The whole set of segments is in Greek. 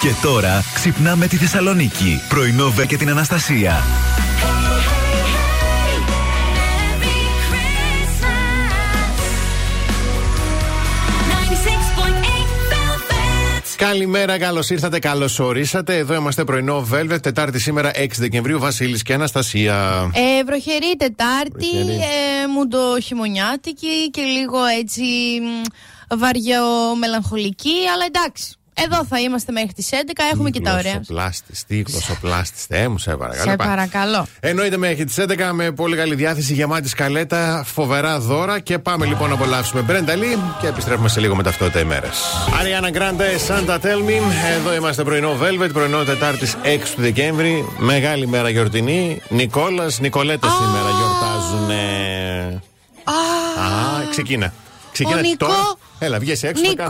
Και τώρα ξυπνάμε τη Θεσσαλονίκη. Πρωινό και την Αναστασία. Καλημέρα, καλώς ήρθατε, καλώς ορίσατε. Εδώ είμαστε πρωινό Velvet, Τετάρτη σήμερα 6 Δεκεμβρίου, Βασίλης και Αναστασία. Ε, βροχερή Τετάρτη, ε, μου το χειμωνιάτικη και λίγο έτσι βαριό μελαγχολική, αλλά εντάξει. Εδώ θα είμαστε μέχρι τις 11. Έχουμε και τα ωραία. Γλωσσοπλάστης, τι γλωσσοπλάστης. Θεέ μου, σε παρακαλώ. Σε παρακαλώ. Εννοείται μέχρι τις 11 με πολύ καλή διάθεση, γεμάτη σκαλέτα, φοβερά δώρα. Και πάμε λοιπόν να απολαύσουμε Μπρέντα Λί και επιστρέφουμε σε λίγο με ταυτότητα ημέρες. Αριάννα Γκράντε, Santa Tell Me. Εδώ είμαστε πρωινό Velvet, πρωινό Τετάρτης 6 του Δεκέμβρη. Μεγάλη μέρα γιορτινή. Νικόλας, Νικολέτα σήμερα γιορτάζουν. Α, ξεκίνα. Ξεκινά Νικό... τώρα. Έλα, βγες έξω. Νικό...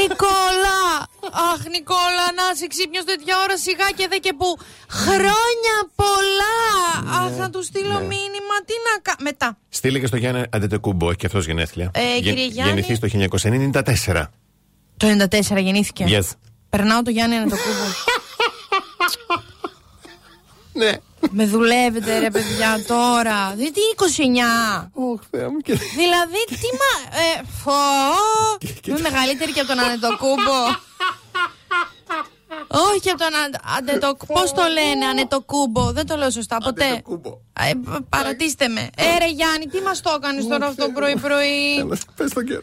Νικόλα! Αχ, Νικόλα, να είσαι ξύπνιος τέτοια ώρα σιγά και δε και που. Χρόνια πολλά! Ναι, Αχ, να του στείλω ναι. μήνυμα. Τι να κάνω. Μετά. Στείλε και στο Γιάννη Αντετεκούμπο, έχει και αυτός γενέθλια. Ε, κύριε Γιάννη. Γεννηθεί το 1994. Το 94 γεννήθηκε. Yes. Περνάω το Γιάννη Αντετεκούμπο. ναι. Με δουλεύετε ρε παιδιά τώρα. Δηλαδή τι 29. Oh, δηλαδή τι μα. Ε, φω. Είμαι μεγαλύτερη και από τον Ανετοκούμπο. Όχι από τον Αντετοκούμπο. Πώς το λένε, Ανετοκούμπο; Δεν το λέω σωστά ποτέ. Ε, παρατήστε με. Ε, ρε Γιάννη, τι μας το έκανες τώρα αυτό πρωί-πρωί; Πες το καιρό.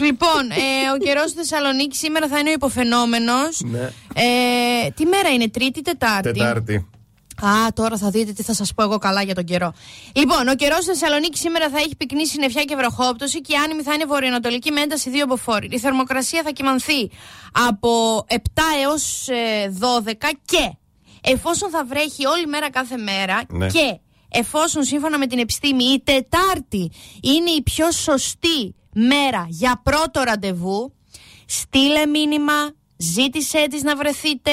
Λοιπόν, ε, ο καιρός στη Θεσσαλονίκη σήμερα θα είναι ο υποφαινόμενος. Ναι. Ε, τι μέρα είναι, Τρίτη, Τετάρτη; Τετάρτη. Α, τώρα θα δείτε τι θα σας πω εγώ καλά για τον καιρό. Λοιπόν, ο καιρός στη Θεσσαλονίκη σήμερα θα έχει πυκνή συννεφιά και βροχόπτωση και η άνεμη θα είναι βορειοανατολική με ένταση 2 μποφόρ. Η θερμοκρασία θα κοιμανθεί από 7 έως 12 και εφόσον θα βρέχει όλη μέρα κάθε μέρα ναι. και εφόσον σύμφωνα με την επιστήμη η Τετάρτη είναι η πιο σωστή μέρα για πρώτο ραντεβού, στείλε μήνυμα, ζήτησέ της να βρεθείτε,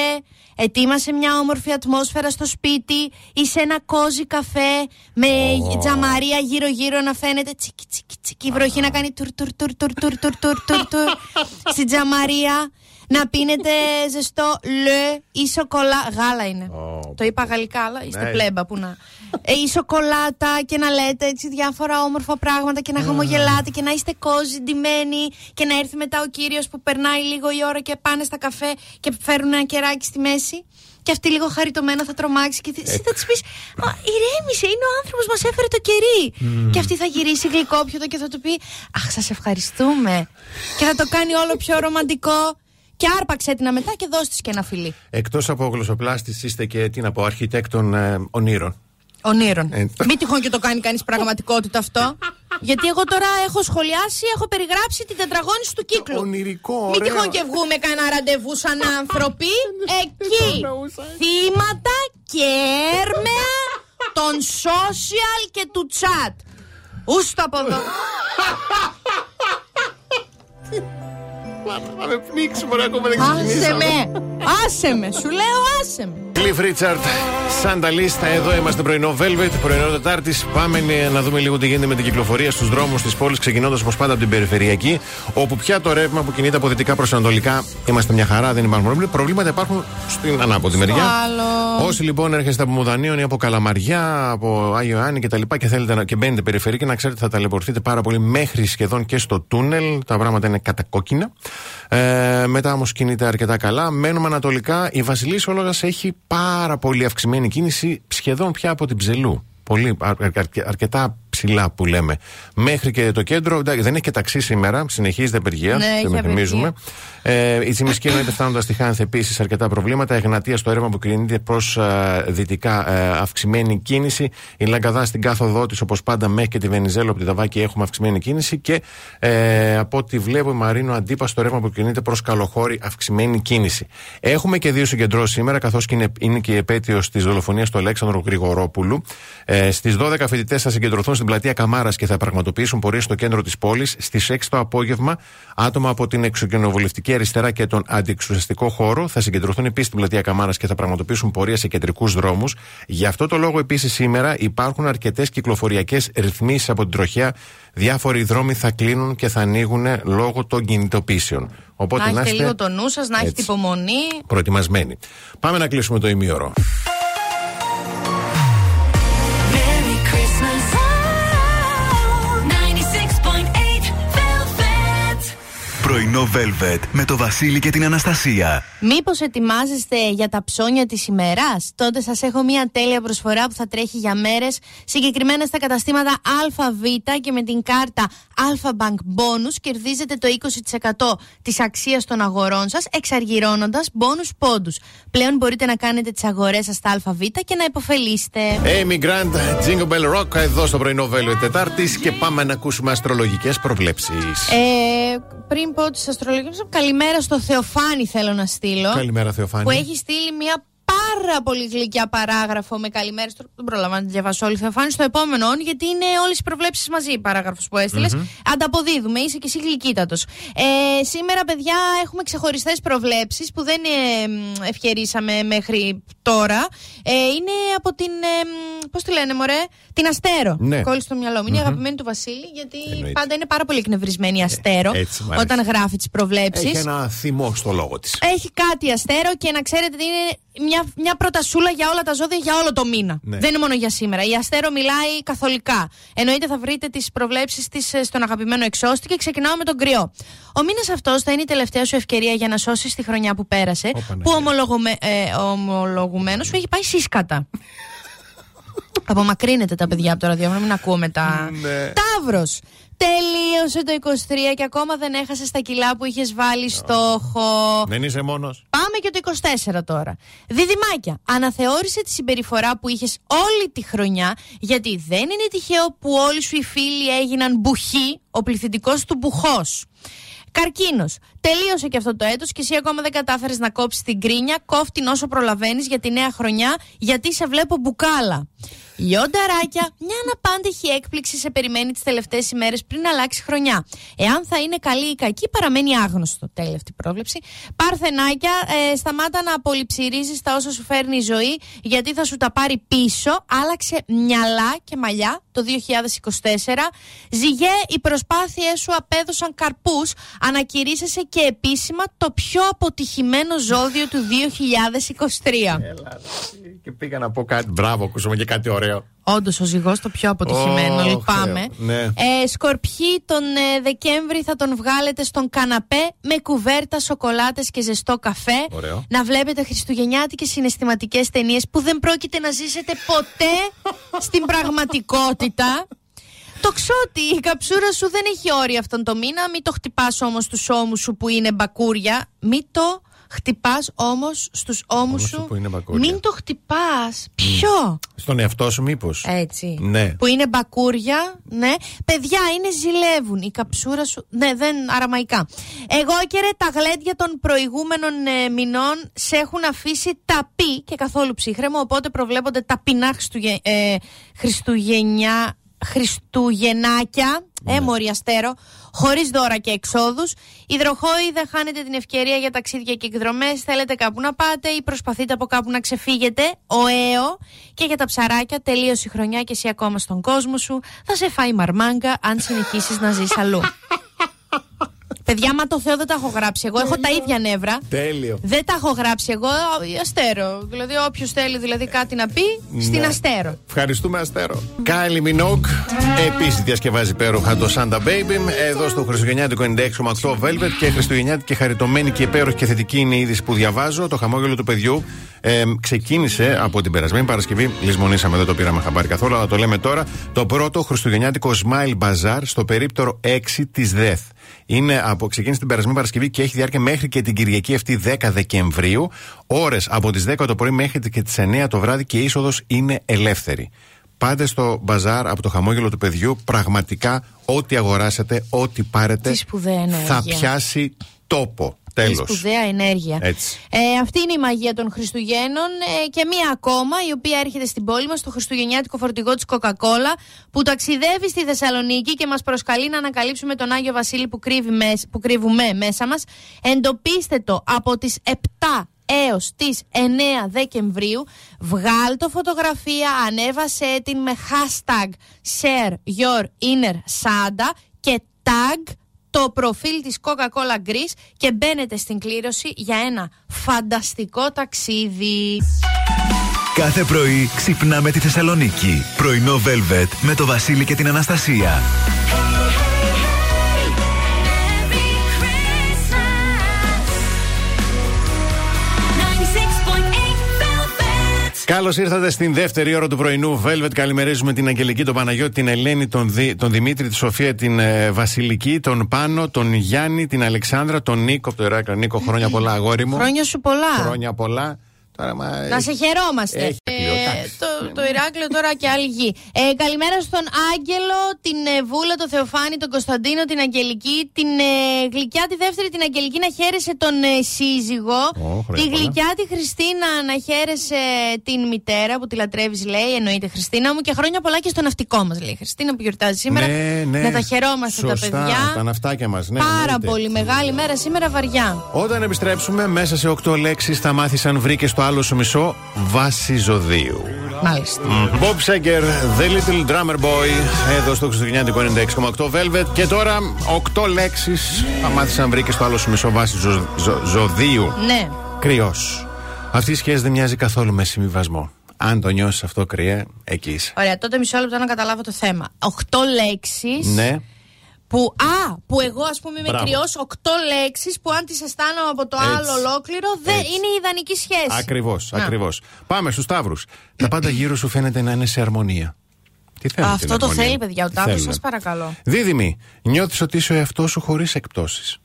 ετοίμασε μια όμορφη ατμόσφαιρα στο σπίτι ή σε ένα κόζι καφέ με oh. τζαμαρία γύρω γύρω να φαίνεται τσίκι τσίκι τσίκι η βροχή να κάνει τουρ τουρ τουρ τουρ τουρ τουρ τουρ τουρ τουρ στην τζαμαρία να πίνετε ζεστό λε ή σοκολά. Γάλα είναι. Oh, το είπα γαλλικά, αλλά είστε ναι. πλέμπα που να. Ε, ή σοκολάτα και να λέτε έτσι διάφορα όμορφα πράγματα και να χαμογελάτε και να είστε κόζι ντυμένοι και να έρθει μετά ο κύριος που περνάει λίγο η ώρα και πάνε στα καφέ και φέρουν ένα κεράκι στη μέση. Και αυτή λίγο χαριτωμένα θα τρομάξει και εσύ θα της πεις: Μα ηρέμησε, είναι ο άνθρωπος μας έφερε το κερί. Και αυτή θα γυρίσει γλυκόπιωτο και θα του πει: Αχ, σας ευχαριστούμε. και θα το κάνει όλο πιο ρομαντικό. Και άρπαξε την μετά και δώσ' και ένα φιλί. Εκτός από γλωσσοπλάστης, είστε και τι να πω, αρχιτέκτον ε, ονείρων. Ονείρων. Ε, Μην τυχόν και το κάνει κανείς πραγματικότητα αυτό. Γιατί εγώ τώρα έχω σχολιάσει, έχω περιγράψει την τετραγώνηση του κύκλου. Ονειρικό, ωραίο. Μην τυχόν και βγούμε κανένα ραντεβού σαν άνθρωποι. Εκεί. Θύματα και έρμεα των social και του chat. Ούστα από εδώ. Θα με πνίξει, μπορεί ακόμα δεν Άσε με! Άσε με! Σου λέω άσε με! Cliff Richard, Σάντα Λίστα, εδώ είμαστε πρωινό Velvet, πρωινό Τετάρτη. Πάμε να δούμε λίγο τι γίνεται με την κυκλοφορία στους δρόμους της πόλης, ξεκινώντας όπως πάντα από την περιφερειακή, όπου πια το ρεύμα που κινείται από δυτικά προς ανατολικά είμαστε μια χαρά, δεν υπάρχουν προβλήματα. Προβλήματα υπάρχουν στην ανάποδη μεριά. Άλλο. Όσοι λοιπόν έρχεστε από Μουδανίων ή από Καλαμαριά, από Άγιο Άννη και τα λοιπά και θέλετε να, και μπαίνετε περιφερειακή, να ξέρετε θα ταλαιπωρηθείτε πάρα πολύ μέχρι σχεδόν και στο τούνελ. Τα πράγματα είναι κατακόκκινα. Ε, μετά όμως κινείται αρκετά καλά. Μένουμε ανατολικά. Η Βασιλής Όλογας έχει πάρα πολύ αυξημένη κίνηση σχεδόν πια από την Ψελού. Πολύ, αρ, αρ, αρκετά ψηλά που λέμε. Μέχρι και το κέντρο, δεν έχει και ταξί σήμερα, συνεχίζεται απεργία. Ναι, δεν θυμίζουμε. Ε, η Τσιμισκή εννοείται φτάνοντας στη Χάνθ επίσης αρκετά προβλήματα. Εγνατία στο έρευνα που κινείται προς ε, δυτικά ε, αυξημένη κίνηση. Η Λαγκαδά στην κάθοδό της όπως πάντα μέχρι και τη Βενιζέλο από τη Δαβάκη έχουμε αυξημένη κίνηση. Και ε, από ό,τι βλέπω η Μαρίνο Αντίπα στο ρεύμα που κινείται προς Καλοχώρη αυξημένη κίνηση. Έχουμε και δύο συγκεντρώσεις σήμερα καθώς και είναι, είναι και η επέτειος της δολοφονίας του Αλέξανδρου Γρηγορόπουλου. Ε, Στις 12 φοιτητές θα συγκεντρωθούν στην πλατεία Καμάρας και θα πραγματοποιήσουν πορείε στο κέντρο της πόλης. Στις 6 το απόγευμα, άτομα από την εξοκοινοβουλευτική αριστερά και τον αντιεξουσιαστικό χώρο θα συγκεντρωθούν επίσης στην πλατεία Καμάρας και θα πραγματοποιήσουν πορεία σε κεντρικούς δρόμους. Γι' αυτό το λόγο επίσης σήμερα υπάρχουν αρκετές κυκλοφοριακές ρυθμίσεις από την τροχιά. Διάφοροι δρόμοι θα κλείνουν και θα ανοίγουν λόγω των κινητοποίησεων. Οπότε να, να έχετε λίγο το νου σας, να έχετε υπομονή. Προετοιμασμένοι. Πάμε να κλείσουμε το ημίωρο. Πρωινό Velvet με το Βασίλη και την Αναστασία. Μήπως ετοιμάζεστε για τα ψώνια της ημέρας, τότε σας έχω μια τέλεια προσφορά που θα τρέχει για μέρες, συγκεκριμένα στα καταστήματα ΑΒ και με την κάρτα Bank Bonus κερδίζετε το 20% της αξίας των αγορών σας, εξαργυρώνοντας bonus πόντους. Πλέον μπορείτε να κάνετε τις αγορές σας στα ΑΒ και να υποφελήσετε. Amy Grant, Jingle Bell Rock, εδώ στο πρωινό Velvet Τετάρτη και πάμε να ακούσουμε αστρολογικές προβλέψεις. Ε, πριν πω τις αστρολογικές, καλημέρα στο Θεοφάνη θέλω να στείλω. Καλημέρα, Θεοφάνη. Που έχει στείλει μια πάρα πολύ γλυκιά παράγραφο με καλημέρες. Δεν πρόλαβα να τη διαβάσω όλη. Θα φάνει στο επόμενο, γιατί είναι όλες οι προβλέψεις μαζί η παράγραφο που έστειλες. Mm-hmm. Ανταποδίδουμε, είσαι και εσύ γλυκύτατος. Ε, σήμερα, παιδιά, έχουμε ξεχωριστές προβλέψεις που δεν ε, ευκαιρίσαμε μέχρι τώρα. Ε, είναι από την. Ε, Πώς τη λένε, Μωρέ, την Αστέρο. Ναι. Κόλλησε στο μυαλό μου. Είναι mm-hmm. αγαπημένη του Βασίλη, γιατί Εννοείται. πάντα είναι πάρα πολύ εκνευρισμένη η Αστέρο ε, όταν γράφει τις προβλέψεις. Έχει ένα θυμό στο λόγο της. Έχει κάτι Αστέρο και να ξέρετε είναι μια, μια προτασούλα για όλα τα ζώδια για όλο το μήνα. Ναι. Δεν είναι μόνο για σήμερα. Η Αστέρο μιλάει καθολικά. Εννοείται θα βρείτε τις προβλέψεις της ε, στον αγαπημένο εξώστη και ξεκινάω με τον κρυό. Ο μήνας αυτός θα είναι η τελευταία σου ευκαιρία για να σώσεις τη χρονιά που πέρασε. ναι. που ομολογουμε, ε, ομολογουμένο σου έχει πάει σύσκατα. Απομακρύνετε τα παιδιά από το ραδιόφωνο, μην ακούω μετά. Ναι. Ταύρος. Τελείωσε το 23 και ακόμα δεν έχασες τα κιλά που είχες βάλει στόχο. Δεν είσαι μόνος. Πάμε και το 24 τώρα. Διδυμάκια, αναθεώρησε τη συμπεριφορά που είχες όλη τη χρονιά, γιατί δεν είναι τυχαίο που όλοι σου οι φίλοι έγιναν μπουχοί, ο πληθυντικός του μπουχός. Καρκίνος. Τελείωσε και αυτό το έτος και εσύ ακόμα δεν κατάφερες να κόψεις την κρίνια. Κόφτην όσο προλαβαίνεις για τη νέα χρονιά, γιατί σε βλέπω μπουκάλα. Λιονταράκια, μια αναπάντηχη έκπληξη σε περιμένει τις τελευταίες ημέρες πριν αλλάξει χρονιά. Εάν θα είναι καλή ή κακή, παραμένει άγνωστο. Τέλεια αυτή η πρόβλεψη. Παρθενάκια, ε, σταμάτα να απολυψηρίζει τα όσα σου φέρνει η ζωή, γιατί θα σου τα πάρει πίσω. Άλλαξε μυαλά και μαλλιά το 2024. Ζυγέ, οι προσπάθειές σου απέδωσαν καρπούς. Ανακηρύσσεσαι και επίσημα το πιο αποτυχημένο ζώδιο του 2023. Έλα, και πήγα να πω κάτι. Μπράβο, ακούσαμε και κάτι ωραίο. Όντως ο ζυγός το πιο αποτυχημένο, Oh, λυπάμαι. ναι. Ε, σκορπιοί τον ε, Δεκέμβρη θα τον βγάλετε στον καναπέ με κουβέρτα, σοκολάτες και ζεστό καφέ. Ωραίο. Να βλέπετε χριστουγεννιάτικες συναισθηματικές ταινίες που δεν πρόκειται να ζήσετε ποτέ στην πραγματικότητα. Το ξότι, η καψούρα σου δεν έχει όρια αυτόν το μήνα. Μην το χτυπάς όμως στους ώμους σου που είναι μπακούρια. Μην το χτυπάς όμως στους ώμους Ώμους σου. σου που είναι μπακούρια. Μην το χτυπάς. Ποιο; Στον εαυτό σου, μήπως. Έτσι. Ναι. Που είναι μπακούρια, ναι. Παιδιά, είναι ζηλεύουν. Η καψούρα σου. Ναι, δεν αραμαϊκά. Εγώ και ρε, τα γλέντια των προηγούμενων ε, μηνών σε έχουν αφήσει ταπεί και καθόλου ψύχρεμο. Οπότε προβλέπονται ταπεινά Χριστουγε... ε, Χριστουγεννιά. Χριστουγεννάκια, Ναι. ε, μωρή αστέρο, χωρίς δώρα και εξόδους. Υδροχόοι, δεν χάνετε την ευκαιρία για ταξίδια και εκδρομές. Θέλετε κάπου να πάτε ή προσπαθείτε από κάπου να ξεφύγετε. Ο ΑΕΟ και για τα ψαράκια, τελείωσε η χρονιά και εσύ ακόμα στον κόσμο σου. Θα σε φάει μαρμάγκα αν συνεχίσεις να ζεις αλλού. Παιδιά, μα το Θεό δεν τα έχω γράψει. Εγώ έχω τα ίδια νεύρα. Τέλειο. Δεν τα έχω γράψει εγώ, η Αστέρο. Δηλαδή, όποιος θέλει δηλαδή κάτι να πει, στην Ναι. Αστέρο. Ευχαριστούμε, Αστέρο. Κάιλι Μινόκ επίσης διασκευάζει υπέροχα το Santa Baby. Εδώ στο Χριστουγεννιάτικο 96,8 Velvet και Χριστουγεννιάτικη και χαριτωμένη και υπέροχη και θετική είναι η είδηση που διαβάζω. Το χαμόγελο του παιδιού ε, ξεκίνησε από την περασμένη Παρασκευή. Λυσμονήσαμε, δεν το πήραμε χαμπάρι καθόλου, αλλά το λέμε τώρα. Το πρώτο Χριστουγεννιάτικο Smile Bazaar στο περίπτερο 6 της ΔΕΘ. Είναι από, ξεκίνησε την περασμένη Παρασκευή και έχει διάρκεια μέχρι και την Κυριακή αυτή 10 Δεκεμβρίου. Ώρες από τις 10 το πρωί μέχρι και τις 9 το βράδυ και η είσοδος είναι ελεύθερη. Πάτε στο μπαζάρ από το χαμόγελο του παιδιού. Πραγματικά, ό,τι αγοράσετε, ό,τι πάρετε, Τι σπουδαία θα ενέργεια. πιάσει τόπο. Τέλος. Η σπουδαία ενέργεια. Έτσι. Ε, αυτή είναι η μαγεία των Χριστουγέννων ε, και μία ακόμα η οποία έρχεται στην πόλη μας στο Χριστουγεννιάτικο φορτηγό της Coca-Cola που ταξιδεύει στη Θεσσαλονίκη και μας προσκαλεί να ανακαλύψουμε τον Άγιο Βασίλη που, κρύβει μες- που κρύβουμε μέσα μας. Εντοπίστε το από τις 7 έως τις 9 Δεκεμβρίου βγάλ το φωτογραφία, ανέβασε την με hashtag share your inner Santa και tag το προφίλ της Coca-Cola Greece και μπαίνετε στην κλήρωση για ένα φανταστικό ταξίδι. Κάθε πρωί ξυπνάμε τη Θεσσαλονίκη. Πρωινό Velvet με το Βασίλη και την Αναστασία. Καλώς ήρθατε στην δεύτερη ώρα του πρωινού Velvet. Καλημερίζουμε την Αγγελική, τον Παναγιώτη, την Ελένη, τον, Δη- τον Δημήτρη, τη Σοφία, την ε, Βασιλική, τον Πάνο, τον Γιάννη, την Αλεξάνδρα, τον Νίκο από το Ηράκλειο. Νίκο, χρόνια πολλά, αγόρι μου. Χρόνια σου πολλά. Χρόνια πολλά. Τώρα, μα, Να σε χαιρόμαστε. Έχει κλειό, εντάξει. το, το Ηράκλειο τώρα και άλλη γη. Ε, καλημέρα στον Άγγελο, την ε, Βούλα, τον Θεοφάνη, τον Κωνσταντίνο, την Αγγελική, την ε, Γλυκιά τη δεύτερη, την Αγγελική να χαίρεσε τον ε, σύζυγο. Ω, χρόνια τη πολλά. Γλυκιά τη Χριστίνα να χαίρεσε την μητέρα που τη λατρεύεις, λέει. Εννοείται Χριστίνα μου. Και χρόνια πολλά και στο ναυτικό μας, λέει. η Χριστίνα που γιορτάζει σήμερα. Ναι, ναι. Να τα χαιρόμαστε Σωστά, τα παιδιά. Τα ναυτάκια μας. Ναι, Πάρα εννοείται. πολύ μεγάλη μέρα σήμερα, βαριά. Όταν επιστρέψουμε, μέσα σε 8 λέξεις θα μάθεις αν βρήκες το άλλο σου μισό βάση ζωδίου. Μάλιστα. Bob Seger, The Little Drummer Boy, εδώ στο Χριστουγεννιάτικο 96,8 Velvet. Και τώρα 8 λέξεις θα μάθεις αν βρήκες το άλλο σου μισό βάση ζω- ζω- ζωδίου. Ναι. Κρυός. Αυτή η σχέση δεν μοιάζει καθόλου με συμβιβασμό. Αν το νιώσεις αυτό κρυέ, εκεί είσαι. Ωραία, τότε μισό λεπτό να καταλάβω το θέμα. Οχτώ λέξεις. Ναι. Που, α, που εγώ ας πούμε είμαι Μπράβο. κρυός, οκτώ λέξεις που αν τις αισθάνομαι από το Έτσι. άλλο ολόκληρο, δεν Έτσι. είναι η ιδανική σχέση. Ακριβώς, Να. ακριβώς. Πάμε στους Ταύρους. Τα πάντα γύρω σου φαίνεται να είναι σε αρμονία. Τι θέλει Αυτό το θέλει, παιδιά, ο Ταύρος, Θέλουνε. σας παρακαλώ. Δίδυμη, νιώθεις ότι είσαι ο εαυτός σου χωρίς εκπτώσεις;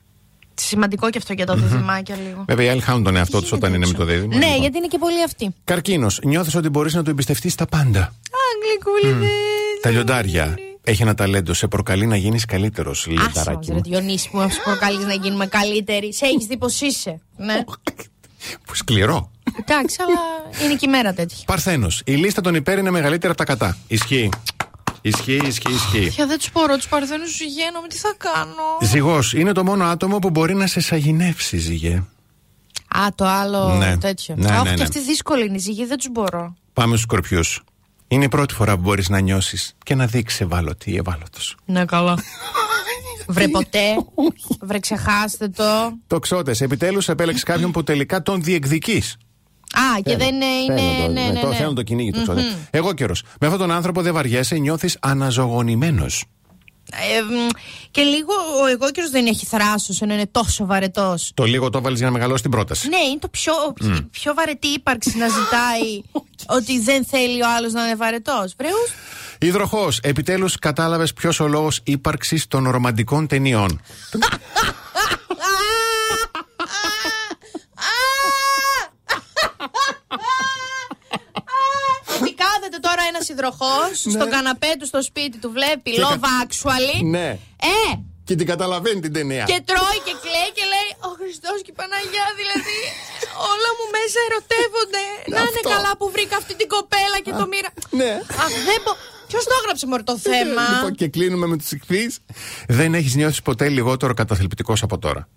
Σημαντικό και αυτό για τα διδυμάκια λίγο. Βέβαια, οι άλλοι χάνουν τον εαυτό τους όταν είναι με το δίδυμο. Ναι, Λοιπόν. γιατί είναι και πολύ αυτή. Καρκίνος, νιώθεις ότι μπορείς να του εμπιστευτείς τα πάντα; Αγγλικούλιδε. Τα λιοντάρια. Έχει ένα ταλέντο, σε προκαλεί να γίνεις καλύτερος, Άσε λιονταράκι μας, ρε μου. Διονύση μου, να σου προκαλείς να γίνουμε καλύτεροι. Σε έχεις δει πως είσαι. Ναι. Που σκληρό. Εντάξει, αλλά είναι και η μέρα τέτοια. Παρθένος, η λίστα των υπέρ είναι μεγαλύτερη από τα κατά. Ισχύει. Ισχύει, ισχύει, ισχύει. Πια δεν τους μπορώ, τους παρθένους του με τι θα κάνω. Ζυγός, είναι το μόνο άτομο που μπορεί να σε σαγηνεύσει, ζυγέ. Α, το άλλο Ναι. τέτοιο. Ναι, Αχ, ναι, και ναι. αυτή δύσκολη είναι η ζυγή, δεν τους μπορώ. Πάμε στους σκορπιούς. Είναι η πρώτη φορά που μπορείς να νιώσεις και να δείξεις ευάλωτη ή ευάλωτος. Ναι, καλά. Βρε ποτέ. Βρε ξεχάστε το. Τοξότε, επιτέλους επέλεξες κάποιον που τελικά τον διεκδικείς. Α, και δεν είναι. Θέλουν το, ναι, ναι, το, ναι. θέλουν το κυνήγι του. Εγώ καιρο. Με αυτόν τον άνθρωπο δεν βαριέσαι, νιώθεις αναζωογονημένος. Ε, μ, και λίγο ο εγώ δεν έχει θράσος ενώ είναι τόσο βαρετός. Το λίγο το βάλεις για να μεγαλώσει την πρόταση. Ναι, είναι το πιο, πιο βαρετή ύπαρξη να ζητάει ότι δεν θέλει ο άλλος να είναι βαρετός. Βρεούς. Υδροχό, επιτέλους κατάλαβες ποιος ο λόγος ύπαρξης των ρομαντικών ταινιών. Ότι κάθεται τώρα ένας υδροχός στον καναπέ του στο σπίτι του, βλέπει Και Love κα- Actually. Ναι. Ε! Και την καταλαβαίνει την ταινία. Και τρώει και κλαίει και λέει Ο Χριστός και η Παναγιά, δηλαδή όλα μου μέσα ερωτεύονται. Να είναι Αυτό. καλά που βρήκα αυτή την κοπέλα και το μοίρα. ναι. Αχ, δεν μπο... Ποιος το έγραψε μωρέ το θέμα; Λοιπόν, και κλείνουμε με τους ηχθείς. Δεν έχεις νιώσει ποτέ λιγότερο καταθλιπτικός από τώρα.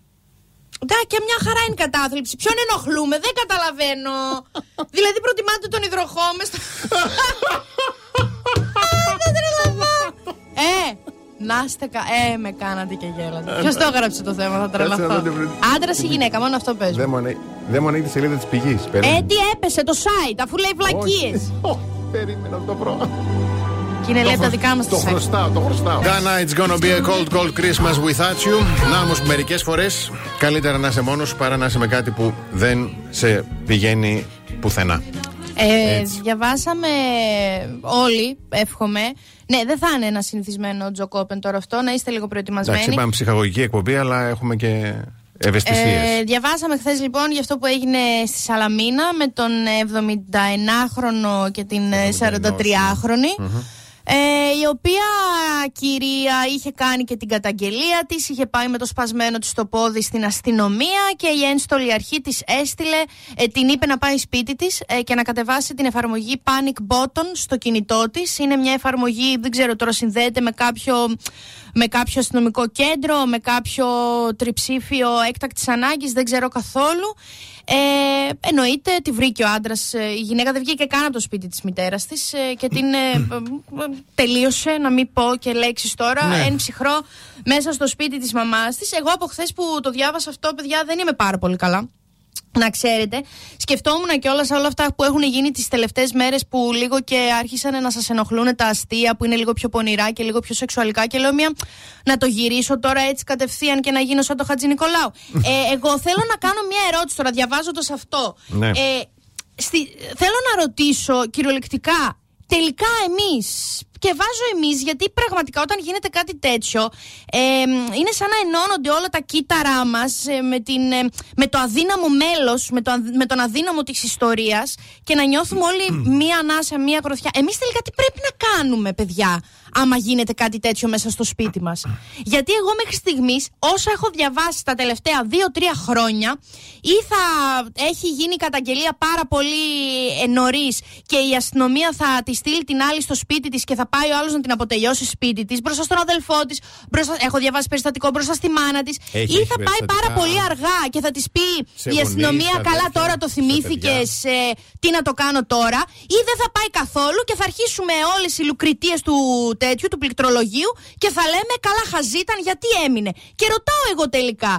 Εντάξει, και μια χαρά είναι η κατάθλιψη. Ποιον ενοχλούμε, δεν καταλαβαίνω. δηλαδή προτιμάτε τον υδροχό με στα. Α, δεν τρελαθώ. Ε, να είστε κα... Ε, με κάνατε και γέλατε. Ποιος το έγραψε το θέμα, θα τρελαθώ. να δω την- Άντρας ή γυναίκα, μόνο αυτό παίζει. Δεν μου ανοίγει- δεν μου ανοίγει τη σελίδα της πηγής. Ε, τι έπεσε το site, αφού λέει βλακίες. Περίμενα να το βρω. Και είναι λέει από τα δικά μας Το χρωστάω, το χρωστάω. Ghana, it's gonna be a cold, cold Christmas without you. Να όμως μερικές φορές καλύτερα να είσαι μόνος παρά να είσαι με κάτι που δεν σε πηγαίνει πουθενά. Ε, διαβάσαμε όλοι, εύχομαι. Ναι, δεν θα είναι ένα συνηθισμένο τζοκόπεν τώρα αυτό, να είστε λίγο προετοιμασμένοι. Εντάξει, είπαμε ψυχαγωγική εκπομπή, αλλά έχουμε και ευαισθησίες. Ε, διαβάσαμε χθες λοιπόν για αυτό που έγινε στη Σαλαμίνα με τον 71χρονο και την 43χρονη. Ε, η οποία κυρία είχε κάνει και την καταγγελία της, είχε πάει με το σπασμένο της το πόδι στην αστυνομία και η ένστολη αρχή της έστειλε, ε, την είπε να πάει σπίτι της ε, και να κατεβάσει την εφαρμογή Panic Button στο κινητό της. Είναι μια εφαρμογή, δεν ξέρω τώρα συνδέεται με κάποιο, με κάποιο αστυνομικό κέντρο, με κάποιο τριψήφιο έκτακτης ανάγκης, δεν ξέρω καθόλου. Ε, εννοείται, τη βρήκε ο άντρας. Ε, η γυναίκα δεν βγήκε καν από το σπίτι της μητέρας της ε, και την ε, τελείωσε, να μην πω και λέξεις τώρα, ναι. εν ψυχρό μέσα στο σπίτι της μαμάς της. Εγώ από χθες που το διάβασα αυτό, παιδιά, δεν είμαι πάρα πολύ καλά. Να ξέρετε, σκεφτόμουν και όλα όλα αυτά που έχουν γίνει τις τελευταίες μέρες που λίγο και άρχισαν να σας ενοχλούν τα αστεία που είναι λίγο πιο πονηρά και λίγο πιο σεξουαλικά. Και λέω μια να το γυρίσω τώρα έτσι κατευθείαν και να γίνω σαν το Χατζη Νικολάου. ε, εγώ θέλω να κάνω μια ερώτηση τώρα, διαβάζοντας αυτό. Ναι. Ε, στη, θέλω να ρωτήσω κυριολεκτικά, τελικά εμείς και βάζω εμείς, γιατί πραγματικά όταν γίνεται κάτι τέτοιο, ε, είναι σαν να ενώνονται όλα τα κύτταρά μας ε, με, ε, με το αδύναμο μέλος, με, το, με τον αδύναμο της ιστορίας και να νιώθουμε όλοι μία ανάσα, μία γροθιά. Εμείς τελικά τι πρέπει να κάνουμε, παιδιά, άμα γίνεται κάτι τέτοιο μέσα στο σπίτι μας. Γιατί εγώ μέχρι στιγμής, όσα έχω διαβάσει τα τελευταία δύο-τρία χρόνια, ή θα έχει γίνει καταγγελία πάρα πολύ νωρίς και η αστυνομία θα τη στείλει την άλλη στο σπίτι της και θα πάει ο άλλος να την αποτελειώσει σπίτι της, μπροστά στον αδελφό της, έχω διαβάσει περιστατικό μπροστά στη μάνα της, ή θα πάει πάρα πολύ αργά και θα της πει η αστυνομία, καλά τώρα το θυμήθηκες, τι να το κάνω τώρα, ή δεν θα πάει καθόλου και θα αρχίσουμε όλες οι λουκριτίες του τέτοιου, του πληκτρολογίου και θα λέμε καλά χαζίταν γιατί έμεινε. Και ρωτάω εγώ τελικά,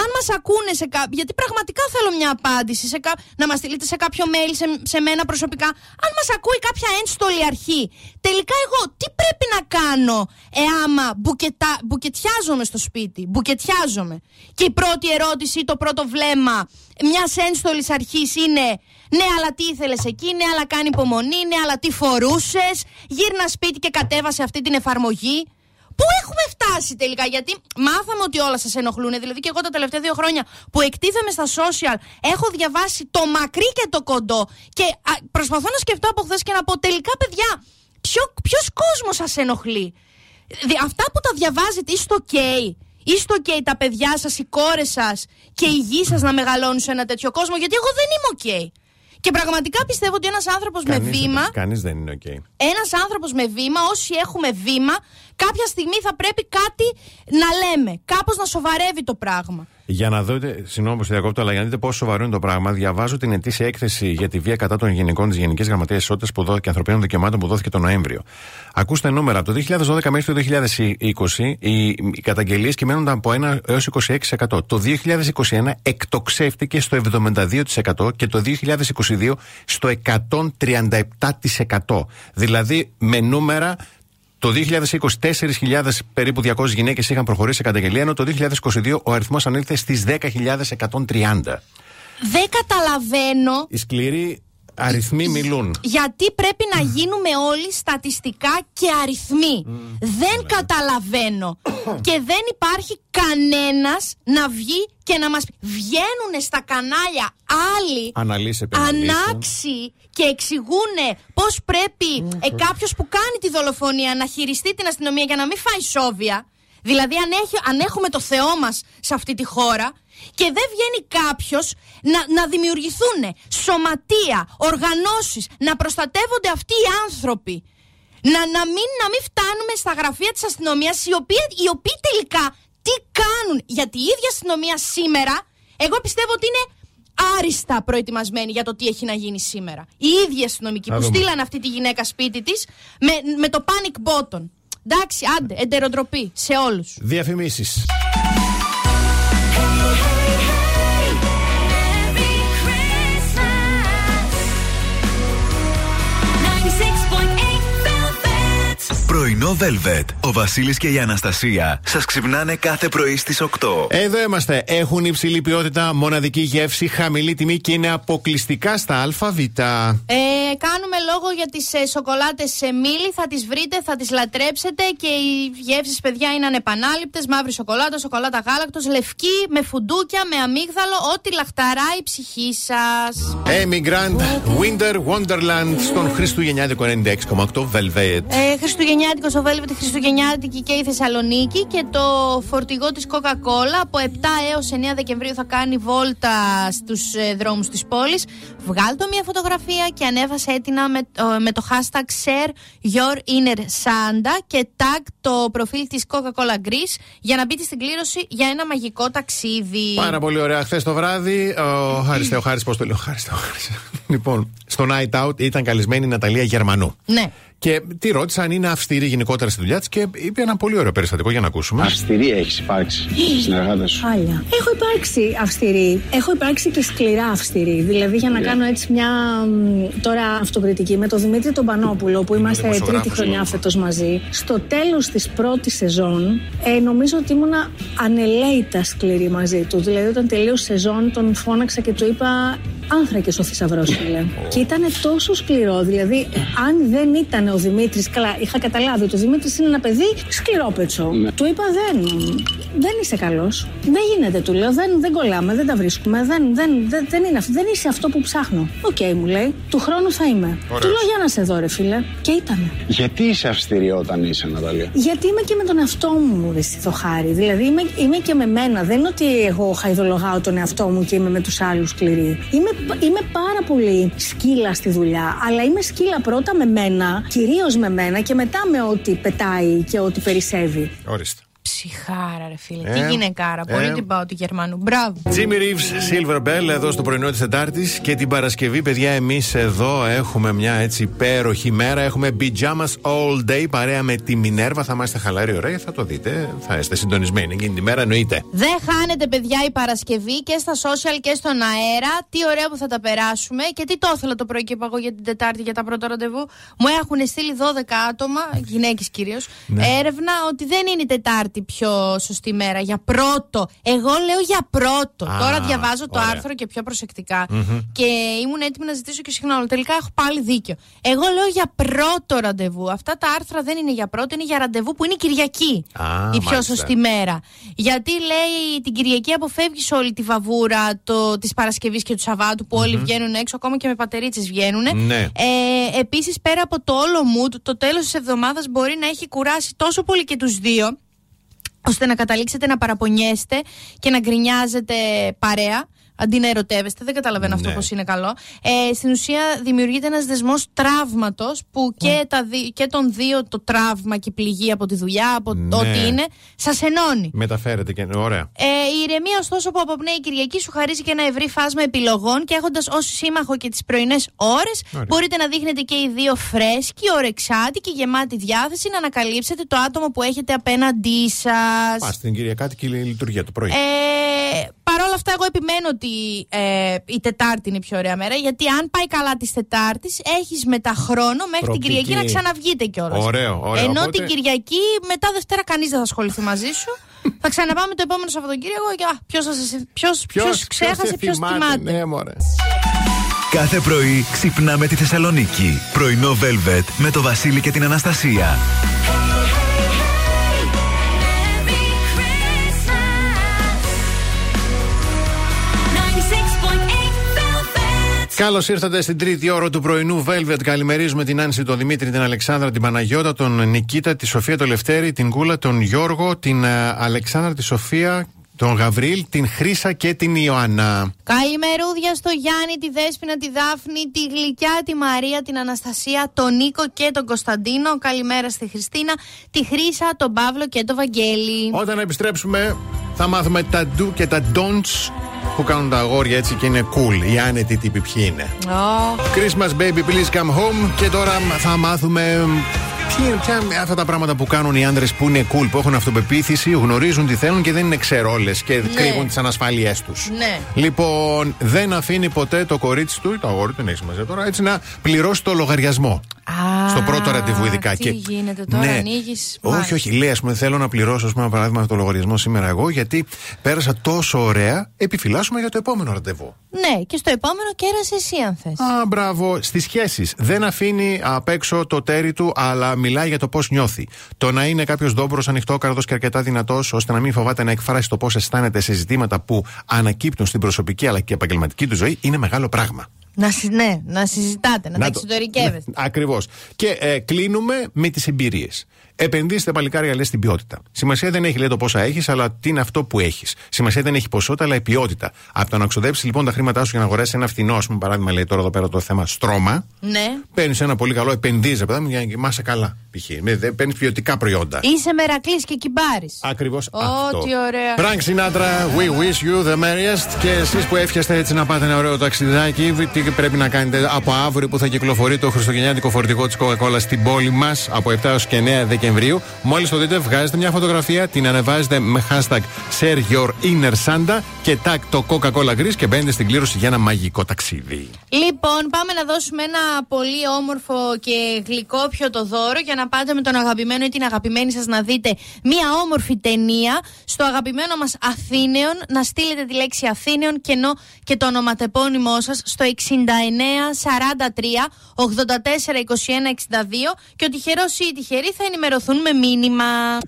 αν μας ακούνε σε κάποιο. Γιατί πραγματικά θέλω μια απάντηση. Σε κα... Να μας στείλετε σε κάποιο mail, σε, σε μένα προσωπικά. Αν μας ακούει κάποια ένστολη αρχή. Τελικά εγώ τι πρέπει να κάνω εάμα μπουκετα... μπουκετιάζομαι στο σπίτι. Μπουκετιάζομαι. Και η πρώτη ερώτηση, το πρώτο βλέμμα μιας ένστολης αρχής είναι. Ναι, αλλά τι ήθελες εκεί, ναι, αλλά κάνει υπομονή, ναι, αλλά τι φορούσες. Γύρνα σπίτι και κατέβασε αυτή την εφαρμογή. Πού έχουμε φτάσει τελικά, γιατί μάθαμε ότι όλα σας ενοχλούν. Δηλαδή και εγώ τα τελευταία δύο χρόνια που εκτίθεμαι στα social έχω διαβάσει το μακρύ και το κοντό. Και προσπαθώ να σκεφτώ από χθες και να πω τελικά, παιδιά, ποιο κόσμος σας ενοχλεί; Αυτά που τα διαβάζετε, είστε OK. Είστε OK τα παιδιά σας, οι κόρες σας και οι γη σας να μεγαλώνουν σε ένα τέτοιο κόσμο, γιατί εγώ δεν είμαι OK. Και πραγματικά πιστεύω ότι ένας άνθρωπος με βήμα. Κανείς δεν είναι OK. Ένας άνθρωπος με βήμα, όσοι έχουμε βήμα, κάποια στιγμή θα πρέπει κάτι να λέμε. Κάπως να σοβαρεύει το πράγμα. Για να δείτε, συγγνώμη που διακόπτω, αλλά για να δείτε πόσο σοβαρό είναι το πράγμα, διαβάζω την ετήσια έκθεση για τη βία κατά των γυναικών της Γενικής Γραμματείας Ισότητας που δόθηκε ανθρωπίνων δικαιωμάτων που δόθηκε τον Νοέμβριο. Ακούστε νούμερα. Από το 2012 μέχρι το 2020 οι καταγγελίες κυμαίνονταν από 1 έως 26%. Το 2021 εκτοξεύτηκε στο 72% και το 2022 στο 137%. Δηλαδή με νούμερα το 2020 4.000 περίπου 200 γυναίκες είχαν προχωρήσει σε καταγγελία, ενώ το 2022 ο αριθμός ανήλθε στις 10.130. Δεν καταλαβαίνω. Οι σκληροί αριθμοί μιλούν. Γιατί πρέπει να γίνουμε όλοι στατιστικά και αριθμοί. δεν ναι. καταλαβαίνω. και δεν υπάρχει κανένας να βγει και να μας βγαίνουν στα κανάλια άλλοι ανάξιοι και εξηγούν πώς πρέπει ε, κάποιος που κάνει τη δολοφονία να χειριστεί την αστυνομία για να μην φάει σόβια. Δηλαδή αν, έχει, αν έχουμε το Θεό μας σε αυτή τη χώρα και δεν βγαίνει κάποιος να, να δημιουργηθούν σωματεία, οργανώσεις, να προστατεύονται αυτοί οι άνθρωποι. Να, να, μην, να μην φτάνουμε στα γραφεία της αστυνομίας οι οποίοι, οι οποίοι τελικά τι κάνουν. Γιατί η ίδια αστυνομία σήμερα, εγώ πιστεύω ότι είναι άριστα προετοιμασμένη για το τι έχει να γίνει σήμερα. Η ίδια αστυνομική που στείλαν αυτή τη γυναίκα σπίτι της με, με το panic button. Εντάξει, άντε, εντεροτροπή σε όλους. Διαφημίσεις. Πρωινό Πρωινό Velvet. Ο Βασίλης και η Αναστασία σας ξυπνάνε κάθε πρωί στις 8. Εδώ είμαστε. Έχουν υψηλή ποιότητα, μοναδική γεύση, χαμηλή τιμή και είναι αποκλειστικά στα ΑΒ. Ε, κάνουμε λόγο για τις ε, σοκολάτες σε μήλι. Θα τις βρείτε, θα τις λατρέψετε και οι γεύσεις, παιδιά, είναι ανεπανάληπτες. Μαύρη σοκολάτα, σοκολάτα γάλακτος, λευκή, με φουντούκια, με αμύγδαλο, ό,τι λαχταράει η ψυχή σας. Amy Grant, Winter Wonderland στον Χριστουγεννιάτικο 96,8 Velvet. Ε, Χριστουγεννιάτικο στο Velvet, Χριστουγεννιάτικη και η Θεσσαλονίκη και το φορτηγό της Coca-Cola από 7 έως 9 Δεκεμβρίου θα κάνει βόλτα στους ε, δρόμους της πόλης. Βγάλτε μια φωτογραφία και ανέβασε έτοιμα με, με το hashtag share your inner Santa και tag το προφίλ της Coca-Cola Greece για να μπείτε στην κλήρωση για ένα μαγικό ταξίδι. Πάρα πολύ ωραία. Χθες το βράδυ, ο Χάρης Θεοχάρη, πώς το λέω, Χάρη Λοιπόν, στο Night Out ήταν καλεσμένη η Ναταλία Γερμανού. Ναι. Και τη ρώτησα αν είναι αυστηρή γενικότερα στη δουλειά της και είπε ένα πολύ ωραίο περιστατικό για να ακούσουμε. Αυστηρή έχεις υπάρξει στη συνεργάτες σου. Χάλια. Έχω υπάρξει αυστηρή. Έχω υπάρξει και σκληρά αυστηρή. Δηλαδή για να κάνω έτσι μια τώρα αυτοκριτική με τον Δημήτρη τον Πανόπουλο που είμαστε τρίτη χρονιά φέτος μαζί. Στο τέλος της πρώτης σεζόν ε, νομίζω ότι ήμουνα ανελέητα σκληρή μαζί του. Δηλαδή όταν τελείωσε σεζόν τον φώναξα και του είπα άνθρακες ο θησαυρός, φίλε. Και ήταν τόσο σκληρό. Δηλαδή, αν δεν ήταν ο Δημήτρης. Καλά, είχα καταλάβει ότι ο Δημήτρης είναι ένα παιδί σκληρόπετσο. Ναι. Του είπα δεν. Δεν είσαι καλός. Δεν γίνεται, του λέω. Δεν, δεν κολλάμε, δεν τα βρίσκουμε. Δεν, δεν, δεν, δεν, είναι, δεν είσαι αυτό που ψάχνω. OK, okay, μου λέει. Του χρόνου θα είμαι. Ωραίος. Του λέω για να σε δω, ρε φίλε. Και ήταν. Γιατί είσαι αυστηρή όταν είσαι, Ναταλία; Γιατί είμαι και με τον εαυτό μου, ρε το χάρη. Δηλαδή είμαι, είμαι και με μένα. Δεν είναι ότι εγώ χαϊδολογάω τον εαυτό μου και είμαι με τους άλλους σκληρή. Είμαι, είμαι πάρα πολύ σκύλα στη δουλειά. Αλλά είμαι σκύλα πρώτα με μένα, κυρίως με μένα και μετά με ό,τι πετάει και ό,τι περισσεύει. Ορίστε. Ψυχάρα, ρε φίλε. Ε, Τι γυναικάρα. Ε, Πολύ την πάω του Γερμανού. Μπράβο. Jimmy Reeves, Silver Bell, εδώ στο πρωινό της Τετάρτης. Και την Παρασκευή, παιδιά, εμείς εδώ έχουμε μια έτσι υπέροχη μέρα. Έχουμε pyjamas all day παρέα με τη Μινέρβα. Θα είμαστε χαλαροί, ωραία. Θα το δείτε. Θα είστε συντονισμένοι εκείνη τη μέρα, εννοείται. Δεν χάνετε, παιδιά, η Παρασκευή και στα social και στον αέρα. Τι ωραία που θα τα περάσουμε. Και τι το ήθελα το πρωί και είπα εγώ για την Τετάρτη για τα πρώτα ραντεβού. Μου έχουν στείλει 12 άτομα, γυναίκες κυρίως, ναι. έρευνα ότι δεν είναι η Τετάρτη πιο σωστή μέρα. Για πρώτο. Εγώ λέω για πρώτο. Τώρα διαβάζω το άρθρο και πιο προσεκτικα Και ήμουν έτοιμη να ζητήσω και συγγνώμη. Τελικά έχω πάλι δίκιο. Εγώ λέω για πρώτο ραντεβού. Αυτά τα άρθρα δεν είναι για πρώτο, είναι για ραντεβού που είναι Κυριακή. η πιο σωστή μέρα. Γιατί λέει την Κυριακή αποφεύγεις όλη τη βαβούρα της Παρασκευής και του Σαββάτου που όλοι βγαίνουν έξω, ακόμα και με πατερίτσες βγαίνουν. Ναι. Ε, Επίσης, πέρα από το όλο mood, το τέλος της εβδομάδας μπορεί να έχει κουράσει τόσο πολύ και τους δύο ώστε να καταλήξετε να παραπονιέστε και να γκρινιάζετε παρέα αντί να ερωτεύεστε. Δεν καταλαβαίνω αυτό ναι. πώς είναι καλό. Ε, στην ουσία δημιουργείται ένας δεσμός τραύματος που και, ναι. τα και τον δύο το τραύμα και η πληγή από τη δουλειά, από ναι. ό,τι είναι, σας ενώνει. Μεταφέρεται και ωραία. Ε, η ηρεμία, ωστόσο, που αποπνέει η Κυριακή σου χαρίζει και ένα ευρύ φάσμα επιλογών και έχοντας ως σύμμαχο και τις πρωινές ώρες, μπορείτε να δείχνετε και οι δύο φρέσκοι, ορεξάτοι γεμάτη διάθεση να ανακαλύψετε το άτομο που έχετε απέναντί σας. Πας στην Κυριακάτικη λειτουργία το πρωί. Ε, Παρ' όλα αυτά, εγώ επιμένω ότι ε, η Τετάρτη είναι η πιο ωραία μέρα. Γιατί αν πάει καλά της Τετάρτης, έχεις μετά χρόνο μέχρι την Κυριακή να ξαναβγείτε κιόλας. Ωραίο, ωραίο. Ενώ οπότε... την Κυριακή, μετά Δευτέρα, κανείς δεν θα ασχοληθεί μαζί σου. θα ξαναπάμε το επόμενο Σαββατοκύριακο και ποιος ξέχασε, ποιος θυμάται. Ναι, μωρέ. Κάθε πρωί ξυπνάμε τη Θεσσαλονίκη. Πρωινό Velvet με το Βασίλη και την Αναστασία. Καλώς ήρθατε στην τρίτη ώρα του πρωινού Velvet. Καλημερίζουμε την Άνση, τον Δημήτρη, την Αλεξάνδρα, την Παναγιώτα, τον Νικήτα, τη Σοφία, τον Λευτέρη, την Κούλα, τον Γιώργο, την ε, Αλεξάνδρα, τη Σοφία, τον Γαβρίλ, την Χρύσα και την Ιωάννα. Καλημερούδια στο Γιάννη, τη Δέσποινα, τη Δάφνη, τη Γλυκιά, τη Μαρία, την Αναστασία, τον Νίκο και τον Κωνσταντίνο. Καλημέρα στη Χριστίνα, τη Χρύσα, τον Παύλο και τον Βαγγέλη. Όταν επιστρέψουμε, θα μάθουμε τα ντου και τα don'ts που κάνουν τα αγόρια έτσι και είναι cool. Οι άνετοι τύποι ποιοι είναι. Oh. Christmas baby, please come home. Και τώρα θα μάθουμε Ποια είναι αυτά τα πράγματα που κάνουν οι άντρες που είναι cool, που έχουν αυτοπεποίθηση, γνωρίζουν τι θέλουν και δεν είναι ξερόλες και ναι. κρύβουν τις ανασφάλειές τους. Ναι. Λοιπόν, δεν αφήνει ποτέ το κορίτσι του ή το αγόρι του, δεν έχει σημασία τώρα, έτσι να πληρώσει το λογαριασμό. Α, στο πρώτο ραντεβού, ειδικά. Τι γίνεται τώρα, ναι. ανοίγεις, Όχι, μάλιστα. όχι. Λέει, ας πούμε, θέλω να πληρώσω, ας πούμε, ένα παράδειγμα, το λογαριασμό σήμερα εγώ, γιατί πέρασα τόσο ωραία. Επιφυλάσσουμε για το επόμενο ραντεβού. Ναι, και στο επόμενο κέρασε εσύ αν θες. Α, μπράβο. Στις σχέσεις. Δεν αφήνει απ' έξω το τέρι του, αλλά μιλάει για το πώς νιώθει. Το να είναι κάποιος δόμπρος, ανοιχτόκαρδο και αρκετά δυνατός, ώστε να μην φοβάται να εκφράσει το πώς αισθάνεται σε ζητήματα που ανακύπτουν στην προσωπική αλλά και επαγγελματική του ζωή, είναι μεγάλο πράγμα. Να, συ- ναι, να συζητάτε, να, τα το- εξωτερικεύεστε. Ακριβώς. Και ε, κλείνουμε με τις εμπειρίες. Επενδύστε παλικάρια λέει στην ποιότητα. Σημασία δεν έχει λέει το πόσα έχεις, αλλά τι είναι αυτό που έχεις. Σημασία δεν έχει ποσότητα, αλλά η ποιότητα. Από το να ξοδέψεις λοιπόν τα χρήματά σου για να αγοράσει ένα φθηνό, ας πούμε, παράδειγμα, λέει τώρα εδώ πέρα το θέμα στρώμα. Ναι. Παίρνεις ένα πολύ καλό, επενδύεις, παιδί μου, για να κοιμάσαι καλά. Π.χ. Παίρνεις ποιοτικά προϊόντα. Είσαι μερακλή και κυμπάρη. Ακριβώς Ω, αυτό. τι ωραία. Frank Sinatra, we wish you the merriest. Και εσείς που εύχεστε έτσι να πάτε ένα ωραίο ταξιδάκι, τι πρέπει να κάνετε από αύριο που θα κυκλοφορεί το χριστουγεννιάτικο φορτηγό της Coca-Cola στην πόλη μας από 7 έως και 9 Δεκεμβρίου. Μόλις το δείτε, βγάζετε μια φωτογραφία, την ανεβάζετε με hashtag share your inner Santa και tag το Coca-Cola Greece και μπαίνετε στην κλήρωση για ένα μαγικό ταξίδι. Λοιπόν, πάμε να δώσουμε ένα πολύ όμορφο και γλυκόπιο το δώρο για να πάτε με τον αγαπημένο ή την αγαπημένη σας να δείτε μία όμορφη ταινία στο αγαπημένο μας Αθήνεων, να στείλετε τη λέξη Αθήνεων και, ενώ και το ονοματεπώνυμό σας στο 69 43 84 21 62 και ο τυχερός ή η τυχερή θα ενημερωθούν με μήνυμα.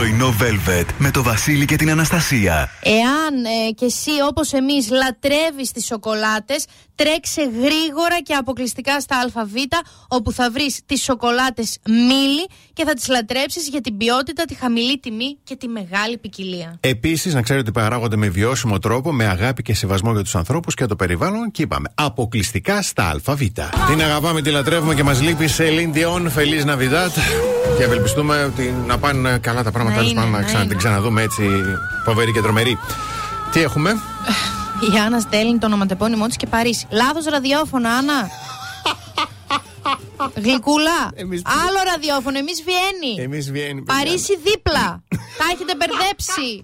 Πρωινό Velvet με το Βασίλη και την Αναστασία. Εάν ε, και εσύ όπως εμείς λατρεύεις τις σοκολάτες τρέξε γρήγορα και αποκλειστικά στα ΑΒ όπου θα βρεις τις σοκολάτες μίλι και θα τις λατρέψεις για την ποιότητα, τη χαμηλή τιμή και τη μεγάλη ποικιλία. Επίσης, να ξέρετε ότι παράγονται με βιώσιμο τρόπο, με αγάπη και σεβασμό για τους ανθρώπους και το περιβάλλον. Και είπαμε αποκλειστικά στα ΑΒ. Την αγαπάμε, τη λατρεύουμε και μας λείπει σε Λίντιον. Φελή Ναβιδάτ. Και ευελπιστούμε ότι να πάνε καλά τα πράγματα. Να Τέλος είναι, πάντων, να να ξανα- είναι. την ξαναδούμε έτσι φοβερή και τρομερή. Τι έχουμε; Η Άννα στέλνει το ονοματεπώνυμό της και Παρίσι. Λάθος ραδιόφωνο, Άννα. Γλυκούλα. Εμείς- Άλλο ραδιόφωνο, εμείς Βιέννη. Εμείς βγαίνει. παιδιά. Παρίσι δίπλα. Τα έχετε μπερδέψει.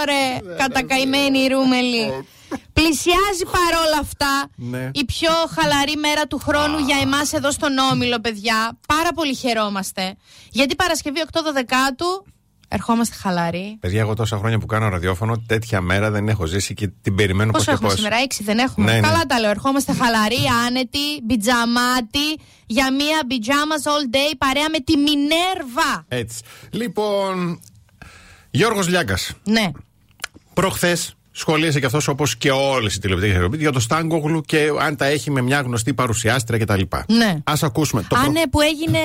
Ωραία, κατακαημένη η Ρούμελη. Πλησιάζει παρόλα αυτά Ναι. η πιο χαλαρή μέρα του χρόνου για εμάς εδώ στον Όμιλο, παιδιά. Πάρα πολύ χαιρόμαστε. Γιατί Παρασκευή 8 Δεκάτου ερχόμαστε χαλαροί. Παιδιά, εγώ τόσα χρόνια που κάνω ραδιόφωνο, τέτοια μέρα δεν έχω ζήσει και την περιμένω πώς Πόσο και έχουμε πώς. σήμερα, 6 δεν έχουμε; Ναι, ναι. Καλά τα λέω. Ερχόμαστε χαλαροί, άνετοι, μπιτζαμάτι για μία πιτζάμα all day παρέα με τη Μινέρβα. Έτσι. Λοιπόν, Γιώργος Λιάγκας Ναι. Προχθές σχολίασε και αυτός όπως και όλες οι τηλεοπτικές εκπομπές για το Στάνκογλου και αν τα έχει με μια γνωστή παρουσιάστρια κτλ. Ναι. Α ακούσουμε. Το Α, προ- ναι, που έγινε.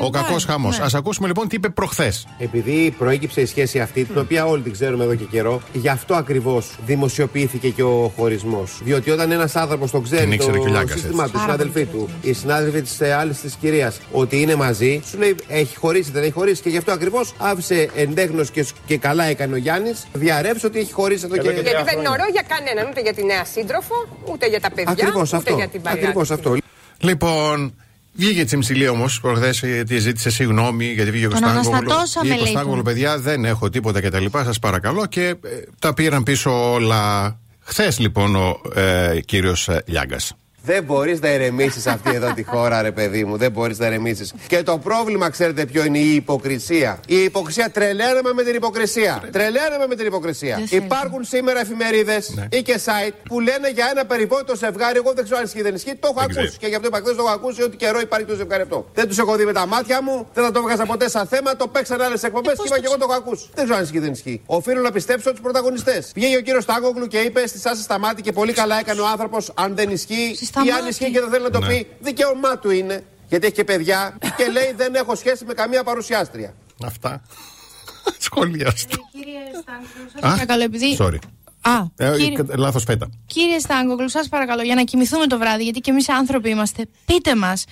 Ο κακός Ναι, χαμός. ναι. Α ακούσουμε λοιπόν τι είπε προχθές. Επειδή προέκυψε η σχέση αυτή, την οποία όλοι την ξέρουμε εδώ και καιρό, γι' αυτό ακριβώς δημοσιοποιήθηκε και ο χωρισμός. Διότι όταν ένας άνθρωπος το Την ξέρει ήξερε το και ο Λιάγκας, σύστημά έτσι. του, οι συνάδελφοί του, οι συνάδελφοι της άλλης της κυρίας, ότι είναι μαζί, σου λέει έχει χωρίσει, δεν έχει χωρίσει. Και γι' αυτό ακριβώς άφησε εντέχνο και, και καλά έκανε ο Γιάννης, διαρρεύσει ότι έχει χωρίσει εδώ, και. Γιατί δεν είναι ωραίο για κανέναν, ούτε για τη νέα σύντροφο, ούτε για τα παιδιά, Ακριβώς ούτε αυτό. για την παλιά. Ακριβώς της. αυτό. Λοιπόν, βγήκε Τσιμψιλή όμως προχθές γιατί ζήτησε συγγνώμη γιατί βγήκε ο Τον Στάνκογλου. αναστατώσαμε, Είπε ο λέει, Στάνκογλου, του. παιδιά, δεν έχω τίποτα κτλ. Σας παρακαλώ και ε, τα πήραν πίσω όλα. Χθες λοιπόν ο ε, κύριος Λιάγκας. Δεν μπορείς να ηρεμήσει αυτή εδώ τη χώρα, ρε παιδί μου. Δεν μπορείς να ηρεμήσει. Και το πρόβλημα, ξέρετε ποιο είναι η υποκρισία. Η υποκρισία τρελαίναμε με την υποκρισία. Τρελαίναμε με την υποκρισία. Δεν θέλω. Υπάρχουν σήμερα εφημερίδες Ναι. ή και site που λένε για ένα περιβόητο ζευγάρι. Εγώ δεν ξέρω αν ισχύει ή δεν ισχύει. Το έχω Δεν ακούσει. ξέρω. Και γι' αυτό είπα χθες, το έχω ακούσει ότι καιρό υπάρχει το ζευγάρι αυτό. Δεν τους έχω δει με τα μάτια μου, δεν θα το έβγαζα ποτέ σαν θέμα. Το παίξαν άλλες εκπομπές Ε, και πώς είπα το και εγώ το έχω ακούσει. Δεν ξέρω αν ισχύει ή δεν ισχύει. Οφείλω να πιστέψω τους πρωταγωνιστές. Βγήκε ο κύριος Τάγκογλου και είπε στη Σάσα Σταμάτη και πολύ καλά έκανε ο άνθρωπος αν δεν ισχύει Στη ή Σταμάτη. αν ισχύει και δεν θέλει να το Ναι. πει. Δικαίωμά του είναι. Γιατί έχει και παιδιά και λέει δεν έχω σχέση με καμία παρουσιάστρια. Αυτά. Σχολιάστο. Κύριε Στάνκογλου, Α, σας παρακαλώ, επειδή. Sorry. Α, Ε, κύριε, Λάθος φέτα. κύριε Στάνκογλου, σας παρακαλώ, για να κοιμηθούμε το βράδυ, γιατί και εμείς άνθρωποι είμαστε, πείτε μας,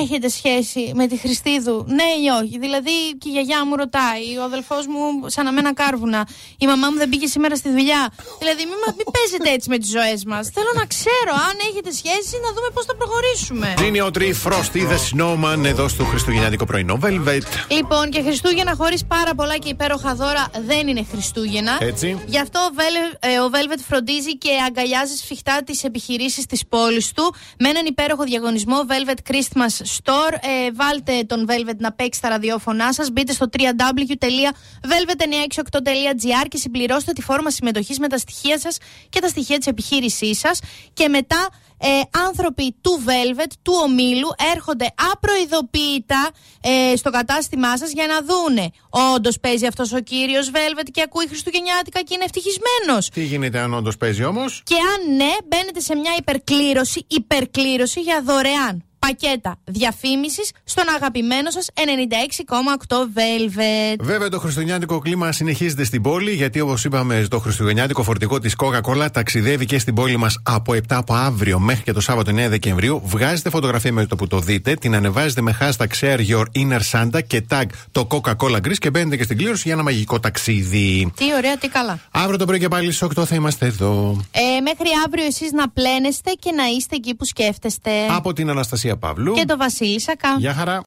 Έχετε σχέση με τη Χριστίδου, ναι ή όχι; Δηλαδή και η γιαγιά μου ρωτάει, ο αδελφός μου σαν να μένα κάρβουνα, η μαμά μου δεν πήγε σήμερα στη δουλειά. Δηλαδή μην, μα- μην παίζετε έτσι με τις ζωές μας. Θέλω να ξέρω αν έχετε σχέση να δούμε πώς θα προχωρήσουμε. Τζίνι Οτρί, Frosty, The Snowman εδώ στο Χριστουγεννιάτικο πρωινό Velvet. Λοιπόν, και Χριστούγεννα χωρίς πάρα πολλά και υπέροχα δώρα δεν είναι Χριστούγεννα. Έτσι. Γι' αυτό ο Velvet- ε, ο Velvet φροντίζει και αγκαλιάζει σφιχτά τις επιχειρήσεις της πόλης του με έναν υπέροχο διαγωνισμό Velvet Christmas Store. Ε, βάλτε τον Velvet να παίξει τα ραδιόφωνά σας. Μπείτε στο www.velvet968.gr και συμπληρώστε τη φόρμα συμμετοχής με τα στοιχεία σας και τα στοιχεία της επιχείρησής σας. Και μετά ε, άνθρωποι του Velvet, του ομίλου, έρχονται απροειδοποίητα ε, στο κατάστημά σας για να δούνε. Όντως παίζει αυτός ο κύριος Velvet και ακούει Χριστουγεννιάτικα και είναι ευτυχισμένος. Τι γίνεται αν όντως παίζει όμως; Και αν ναι, μπαίνετε σε μια υπερκλήρωση, υπερκλήρωση για δωρεάν πακέτα διαφήμισης στον αγαπημένο σας 96,8 Velvet. Βέβαια το χριστουγεννιάτικο κλίμα συνεχίζεται στην πόλη γιατί όπως είπαμε το χριστουγεννιάτικο φορτηγό της Coca-Cola ταξιδεύει και στην πόλη μας από 7 από αύριο μέχρι και το Σάββατο 9 Δεκεμβρίου. Βγάζετε φωτογραφία με το που το δείτε, την ανεβάζετε με hashtag share your inner Santa και tag το Coca-Cola Greece και μπαίνετε και στην κλήρωση για ένα μαγικό ταξίδι. Τι ωραία, τι καλά. Αύριο το πρωί και πάλι στις 8 θα είμαστε εδώ. Ε, μέχρι αύριο εσείς να πλένεστε και να είστε εκεί που σκέφτεστε. Από την Αναστασία Παύλου. Και το Βασίλη Σακά. Γεια χαρά.